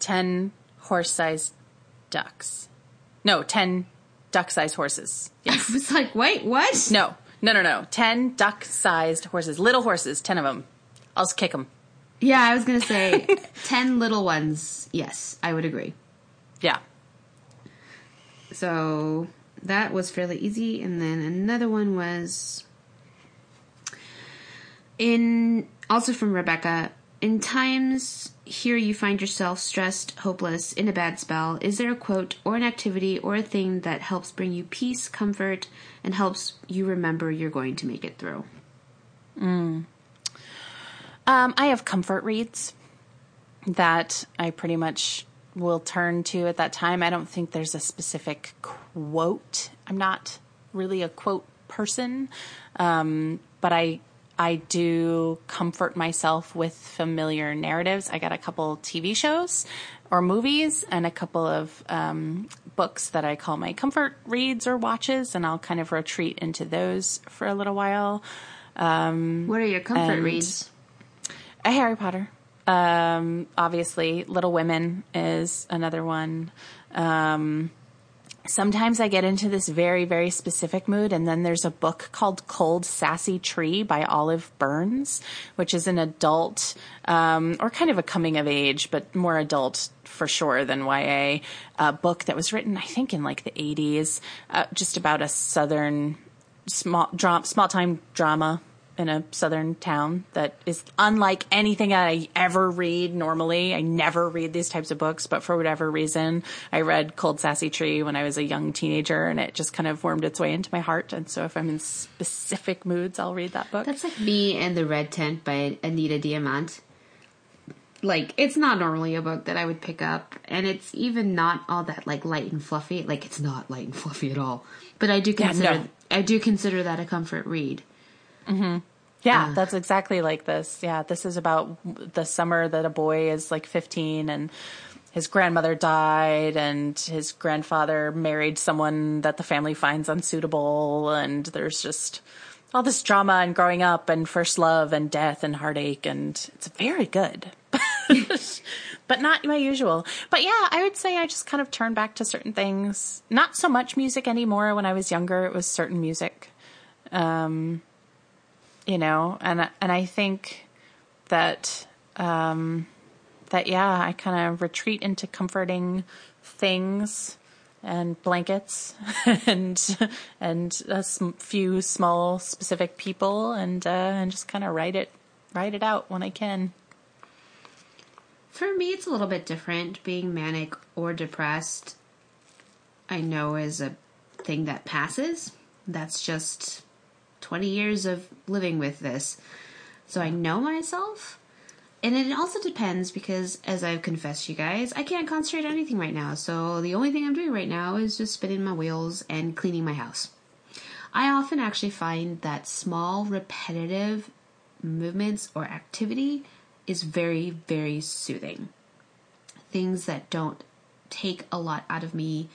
Ten horse-sized ducks. No, ten duck-sized horses. Yes. I was like, wait, what? No, no, no, no. Ten duck-sized horses, little horses, ten of them. I'll just kick them. Yeah, I was gonna say ten little ones. Yes, I would agree. Yeah. So that was fairly easy. And then another one was in also from Rebecca. In times here you find yourself stressed, hopeless, in a bad spell, is there a quote or an activity or a thing that helps bring you peace, comfort, and helps you remember you're going to make it through? Mm. Um, I have comfort reads that I pretty much will turn to at that time. I don't think there's a specific quote. I'm not really a quote person, um, but I I do comfort myself with familiar narratives. I got a couple TV shows or movies and a couple of um, books that I call my comfort reads or watches, and I'll kind of retreat into those for a little while. Um, what are your comfort reads? A Harry Potter. Um, obviously, Little Women is another one. Um, sometimes I get into this very, very specific mood, and then there's a book called Cold Sassy Tree by Olive Burns, which is an adult, um, or kind of a coming of age, but more adult for sure than YA, uh, book that was written, I think, in like the 80s, uh, just about a southern small, small time drama in a southern town that is unlike anything I ever read normally. I never read these types of books, but for whatever reason, I read Cold Sassy Tree when I was a young teenager and it just kind of wormed its way into my heart. And so if I'm in specific moods, I'll read that book. That's like me and The Red Tent by Anita Diamant. Like, it's not normally a book that I would pick up, and it's even not all that like light and fluffy. Like, it's not light and fluffy at all. But I do consider, yeah, no. I do consider that a comfort read. Mm-hmm. Yeah, uh, that's exactly like this. Yeah, this is about the summer that a boy is like 15 and his grandmother died and his grandfather married someone that the family finds unsuitable and there's just all this drama and growing up and first love and death and heartache and it's very good. but not my usual. But yeah, I would say I just kind of turn back to certain things. Not so much music anymore. When I was younger, it was certain music. Um, you know, and and I think that um, that yeah, I kind of retreat into comforting things and blankets and and a few small specific people and uh, and just kind of write it write it out when I can. For me, it's a little bit different. Being manic or depressed, I know is a thing that passes. That's just 20 years of living with this. So I know myself. And it also depends because, as I've confessed you guys, I can't concentrate on anything right now. So the only thing I'm doing right now is just spinning my wheels and cleaning my house. I often actually find that small, repetitive movements or activity is very, very soothing. Things that don't take a lot out of me,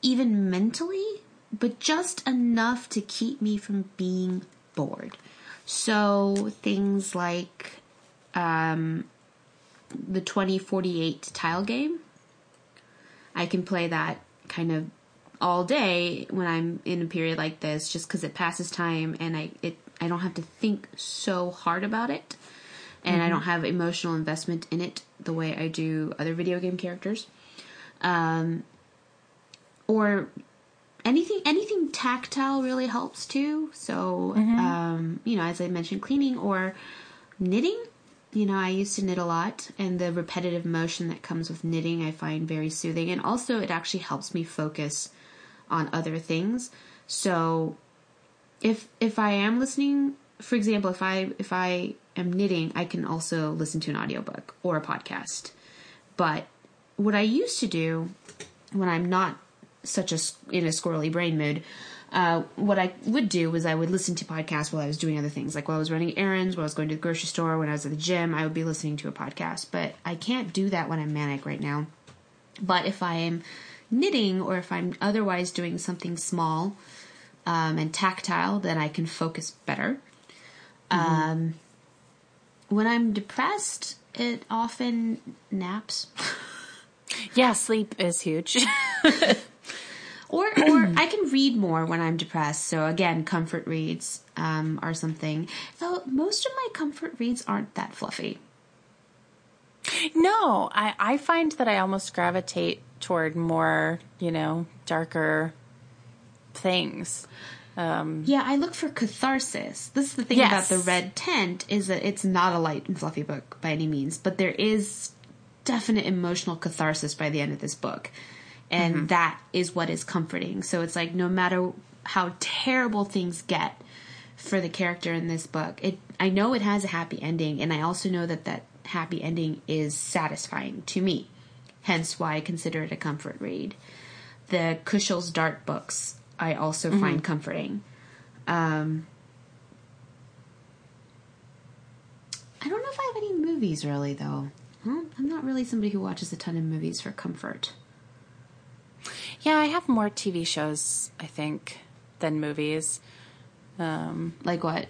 even mentally, but just enough to keep me from being bored. So things like um, the 2048 tile game. I can play that kind of all day when I'm in a period like this just because it passes time and I it I don't have to think so hard about it and mm-hmm. I don't have emotional investment in it the way I do other video game characters. Um, or anything anything tactile really helps too. So, mm-hmm. um, you know, as I mentioned, cleaning or knitting. You know, I used to knit a lot, and the repetitive motion that comes with knitting I find very soothing, and also it actually helps me focus on other things. So, if if I am listening, for example, if I if I am knitting, I can also listen to an audiobook or a podcast. But what I used to do when I'm not such a in a squirrely brain mood, uh, what I would do was I would listen to podcasts while I was doing other things, like while I was running errands, while I was going to the grocery store, when I was at the gym, I would be listening to a podcast. But I can't do that when I'm manic right now. But if I am knitting or if I'm otherwise doing something small um, and tactile, then I can focus better. Mm-hmm. Um, when I'm depressed, it often naps. yeah, sleep is huge. or or I can read more when I'm depressed. So again, comfort reads um, are something. Though most of my comfort reads aren't that fluffy. No, I I find that I almost gravitate toward more, you know, darker things. Um, yeah, I look for catharsis. This is the thing yes. about the Red Tent is that it's not a light and fluffy book by any means, but there is definite emotional catharsis by the end of this book and mm-hmm. that is what is comforting. So it's like no matter how terrible things get for the character in this book, it I know it has a happy ending, and I also know that that happy ending is satisfying to me. Hence, why I consider it a comfort read. The Kushiel's Dart books I also mm-hmm. find comforting. Um, I don't know if I have any movies really, though. I'm not really somebody who watches a ton of movies for comfort. Yeah, I have more TV shows, I think, than movies. Um, like what?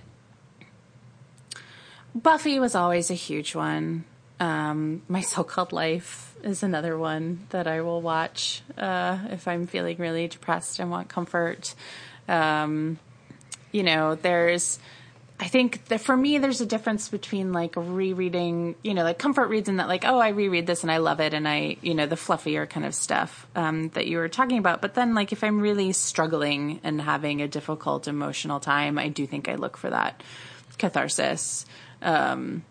Buffy was always a huge one. Um, My So Called Life is another one that I will watch uh, if I'm feeling really depressed and want comfort. Um, you know, there's I think that for me, there's a difference between like rereading, you know, like comfort reads and that like, oh, I reread this and I love it. And I, you know, the fluffier kind of stuff um, that you were talking about. But then like if I'm really struggling and having a difficult emotional time, I do think I look for that catharsis. Um,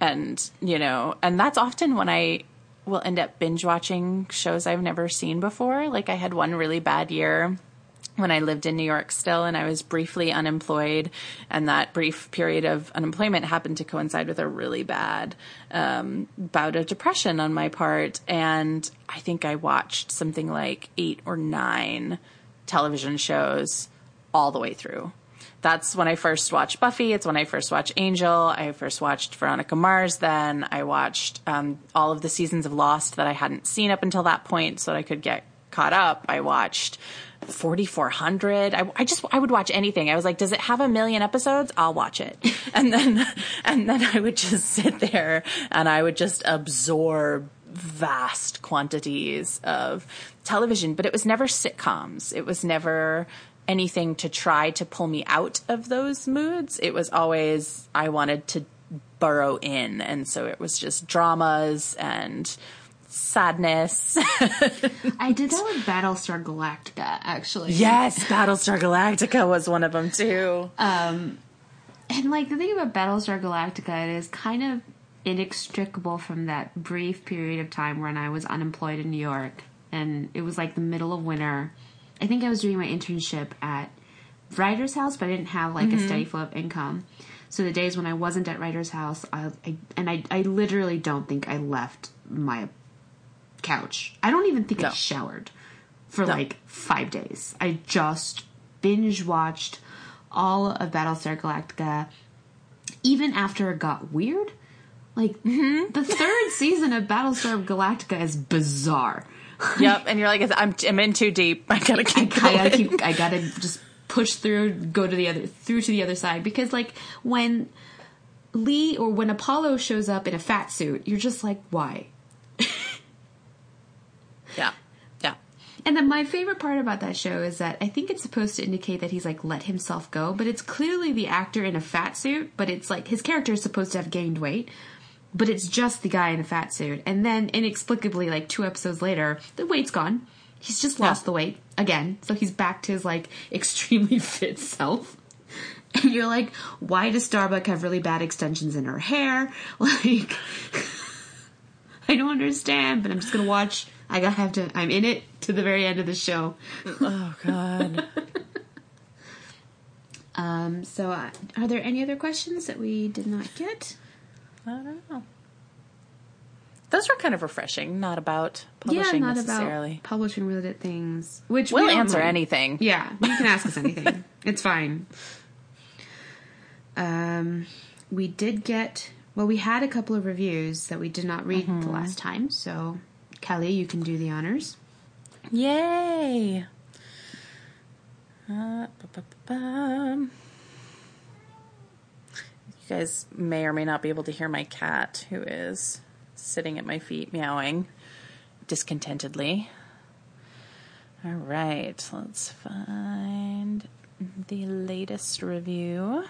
and, you know, and that's often when I will end up binge watching shows I've never seen before. Like I had one really bad year when I lived in New York still and I was briefly unemployed. And that brief period of unemployment happened to coincide with a really bad um, bout of depression on my part. And I think I watched something like eight or nine television shows all the way through that's when I first watched Buffy. It's when I first watched Angel. I first watched Veronica Mars. Then I watched um, all of the seasons of Lost that I hadn't seen up until that point, so that I could get caught up. I watched 4400 I, I, just i would watch anything. I was like does it have a million episodes? I'll watch it. And then and then i would just sit there and i would just absorb vast quantities of television. But it was never sitcoms. It was never anything to try to pull me out of those moods. It was always i wanted to burrow in. And so it was just dramas and sadness. I did that with Battlestar Galactica, actually. Yes, Battlestar Galactica was one of them too. Um, and like the thing about Battlestar Galactica, it is kind of inextricable from that brief period of time when I was unemployed in New York, and it was like the middle of winter. I think I was doing my internship at Writer's House, but I didn't have like mm-hmm. a steady flow of income. So the days when I wasn't at Writer's House, I, I and I, I literally don't think I left my couch. I don't even think no. I showered for no. like five days. I just binge watched all of Battlestar Galactica, even after it got weird. Like mm-hmm. the third season of Battlestar Galactica is bizarre. yep, and you're like, I'm, I'm in too deep. I gotta keep. I, I gotta keep. I gotta just push through, go to the other, through to the other side. Because like when Lee or when Apollo shows up in a fat suit, you're just like, why? Yeah. Yeah. And then my favorite part about that show is that I think it's supposed to indicate that he's like let himself go, but it's clearly the actor in a fat suit, but it's like his character is supposed to have gained weight, but it's just the guy in a fat suit. And then inexplicably, like two episodes later, the weight's gone. He's just lost yeah. the weight again. So he's back to his like extremely fit self. And you're like, why does Starbuck have really bad extensions in her hair? Like, I don't understand, but I'm just gonna watch I gotta have to. I'm in it to the very end of the show. Oh God. um. So, uh, are there any other questions that we did not get? I don't know. Those were kind of refreshing. Not about publishing yeah, not necessarily. About publishing related things. Which we'll we answer anything. Yeah, you can ask us anything. it's fine. Um, we did get. Well, we had a couple of reviews that we did not read mm-hmm. the last time, so Kelly, you can do the honors. Yay! Uh, you guys may or may not be able to hear my cat, who is sitting at my feet meowing discontentedly. All right, let's find the latest review.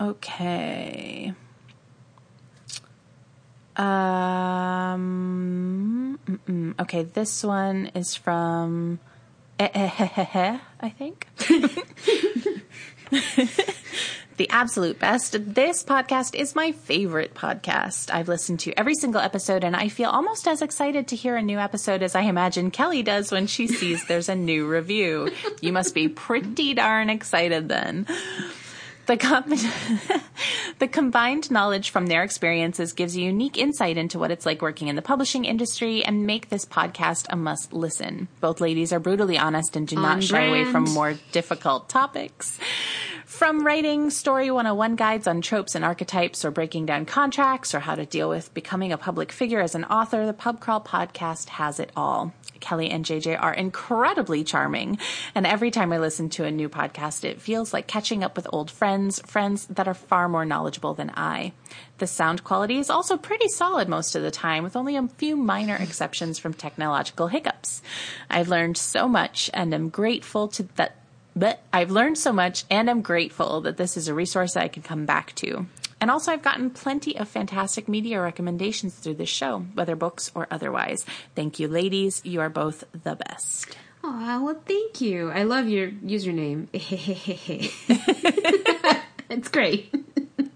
Okay. Um. Okay, this one is from. I think. the absolute best. This podcast is my favorite podcast. I've listened to every single episode and I feel almost as excited to hear a new episode as I imagine Kelly does when she sees there's a new review. You must be pretty darn excited then. The, com- the combined knowledge from their experiences gives you unique insight into what it's like working in the publishing industry and make this podcast a must listen. Both ladies are brutally honest and do not shy away from more difficult topics. From writing Story 101 guides on tropes and archetypes or breaking down contracts or how to deal with becoming a public figure as an author, the Pub Crawl podcast has it all. Kelly and JJ are incredibly charming. And every time I listen to a new podcast, it feels like catching up with old friends, friends that are far more knowledgeable than I. The sound quality is also pretty solid most of the time, with only a few minor exceptions from technological hiccups. I've learned so much and am grateful to that but I've learned so much and I'm grateful that this is a resource that I can come back to. And also, I've gotten plenty of fantastic media recommendations through this show, whether books or otherwise. Thank you, ladies. You are both the best. Oh, well, thank you. I love your username. it's great.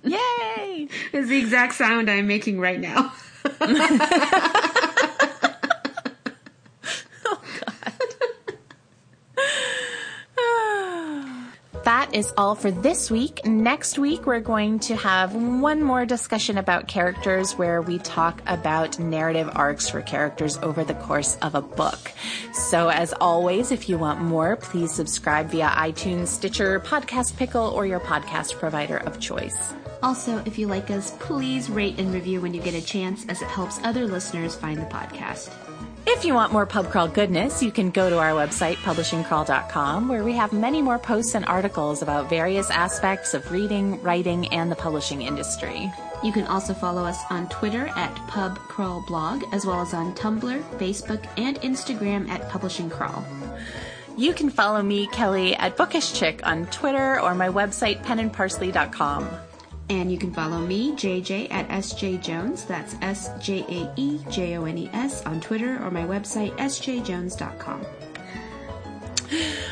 Yay! It's the exact sound I'm making right now. is all for this week. Next week, we're going to have one more discussion about characters where we talk about narrative arcs for characters over the course of a book. So, as always, if you want more, please subscribe via iTunes, Stitcher, Podcast Pickle, or your podcast provider of choice. Also, if you like us, please rate and review when you get a chance, as it helps other listeners find the podcast. If you want more pub crawl goodness, you can go to our website, publishingcrawl.com, where we have many more posts and articles about various aspects of reading, writing, and the publishing industry. You can also follow us on Twitter at PubCrawlBlog, as well as on Tumblr, Facebook, and Instagram at Publishing Crawl. You can follow me, Kelly, at Bookish Chick on Twitter or my website, penandparsley.com. And you can follow me, JJ, at SJaeJones. That's S J A E J O N E S on Twitter or my website, sjaejones.com.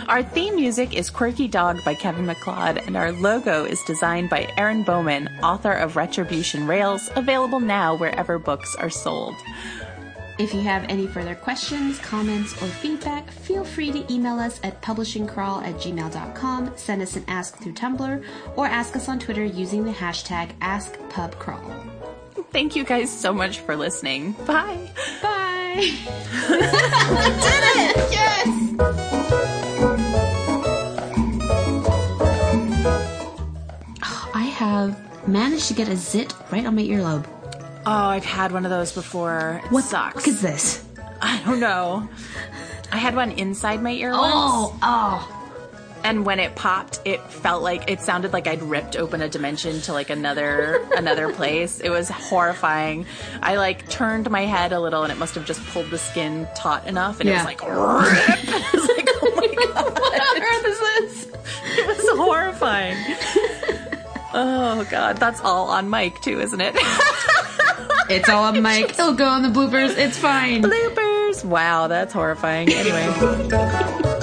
Our theme music is Quirky Dog by Kevin MacLeod, and our logo is designed by Erin Bowman, author of Retribution Rails, available now wherever books are sold. If you have any further questions, comments, or feedback, feel free to email us at publishingcrawl at gmail.com, send us an ask through Tumblr, or ask us on Twitter using the hashtag AskPubCrawl. Thank you guys so much for listening. Bye. Bye! did it! Yes! I have managed to get a zit right on my earlobe. Oh, I've had one of those before. It What sucks. What is this? I don't know. I had one inside my ear once. Oh, oh. and when it popped it felt like it sounded like i'd ripped open a dimension to like another another place it was horrifying i like turned my head a little and it must have just pulled the skin taut enough and Yeah. it was like rip. I was like oh my god What on earth is this? it was horrifying oh god that's all on mic too isn't it It's all on mic. It'll go on the bloopers. It's fine. bloopers wow that's horrifying anyway